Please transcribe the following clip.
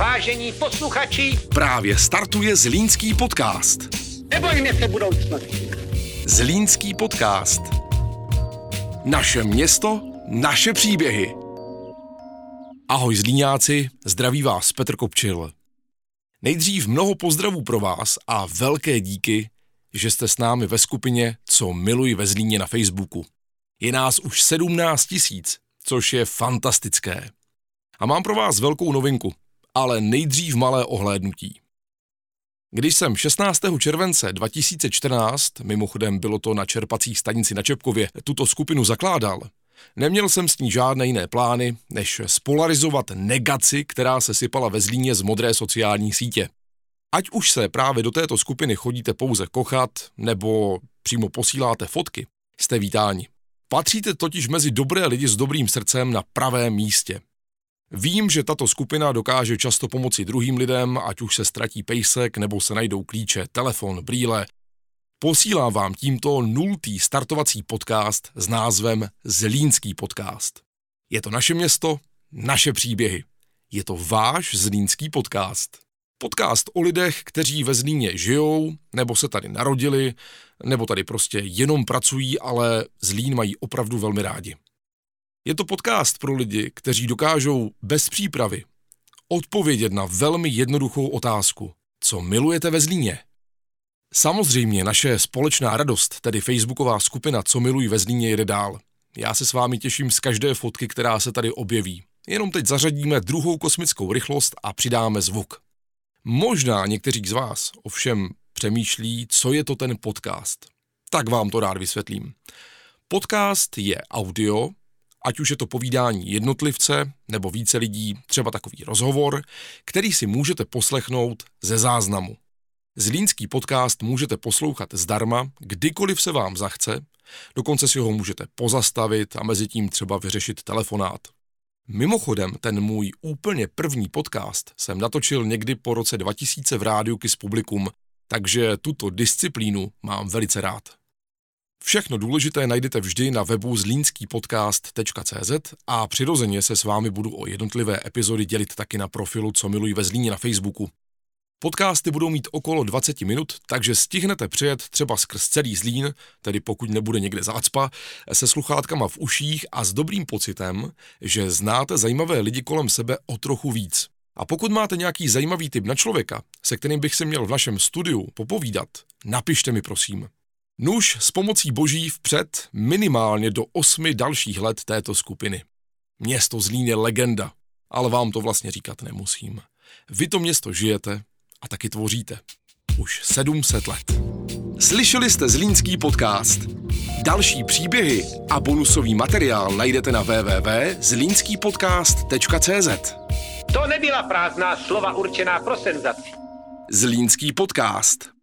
Vážení posluchači, Právě startuje Zlínský podcast. nebojme se budoucnosti. Zlínský podcast. Naše město, naše příběhy. Ahoj Zlíňáci, zdraví vás Petr Kopčil. Nejdřív mnoho pozdravů pro vás a velké díky, že jste s námi ve skupině Co miluji ve Zlíně na Facebooku. Je nás už 17 tisíc, což je fantastické. A mám pro vás velkou novinku, ale nejdřív malé ohlédnutí. Když jsem 16. července 2014, mimochodem bylo to na čerpací stanici na Čepkově, tuto skupinu zakládal, neměl jsem s ní žádné jiné plány, než spolarizovat negaci, která se sypala ve Zlíně z modré sociální sítě. Ať už se právě do této skupiny chodíte pouze kochat, nebo přímo posíláte fotky, jste vítáni. Patříte totiž mezi dobré lidi s dobrým srdcem na pravém místě. Vím, že tato skupina dokáže často pomoci druhým lidem, ať už se ztratí pejsek nebo se najdou klíče, telefon, brýle. Posílám vám tímto nultý startovací podcast s názvem Zlínský podcast. Je to naše město, naše příběhy. Je to váš Zlínský podcast. Podcast o lidech, kteří ve Zlíně žijou, nebo se tady narodili, nebo tady prostě jenom pracují, ale Zlín mají opravdu velmi rádi. Je to podcast pro lidi, kteří dokážou bez přípravy odpovědět na velmi jednoduchou otázku. Co milujete ve Zlíně? Samozřejmě naše společná radost, tedy facebooková skupina Co miluji ve Zlíně, jede dál. Já se s vámi těším z každé fotky, která se tady objeví. Jenom teď zařadíme druhou kosmickou rychlost a přidáme zvuk. Možná někteří z vás ovšem přemýšlí, co je to ten podcast. Tak vám to rád vysvětlím. Podcast je audio, ať už je to povídání jednotlivce nebo více lidí, třeba takový rozhovor, který si můžete poslechnout ze záznamu. Zlínský podcast můžete poslouchat zdarma, kdykoliv se vám zachce, dokonce si ho můžete pozastavit a mezi tím třeba vyřešit telefonát. Mimochodem, ten můj úplně první podcast jsem natočil někdy po roce 2000 v rádiu Kiss Publikum, takže tuto disciplínu mám velice rád. Všechno důležité najdete vždy na webu zlínskýpodcast.cz a přirozeně se s vámi budu o jednotlivé epizody dělit taky na profilu Co miluji ve Zlíně na Facebooku. Podcasty budou mít okolo 20 minut, takže stihnete přijet třeba skrz celý Zlín, tedy pokud nebude někde zácpa, se sluchátkama v uších a s dobrým pocitem, že znáte zajímavé lidi kolem sebe o trochu víc. A pokud máte nějaký zajímavý tip na člověka, se kterým bych se měl v našem studiu popovídat, napište mi prosím. Nuž s pomocí boží vpřed minimálně do osmi dalších let této skupiny. Město Zlín je legenda, ale vám to vlastně říkat nemusím. Vy to město žijete a taky tvoříte. Už 700 let. Slyšeli jste Zlínský podcast. Další příběhy a bonusový materiál najdete na www.zlínskýpodcast.cz To nebyla prázdná slova určená pro senzaci. Zlínský podcast.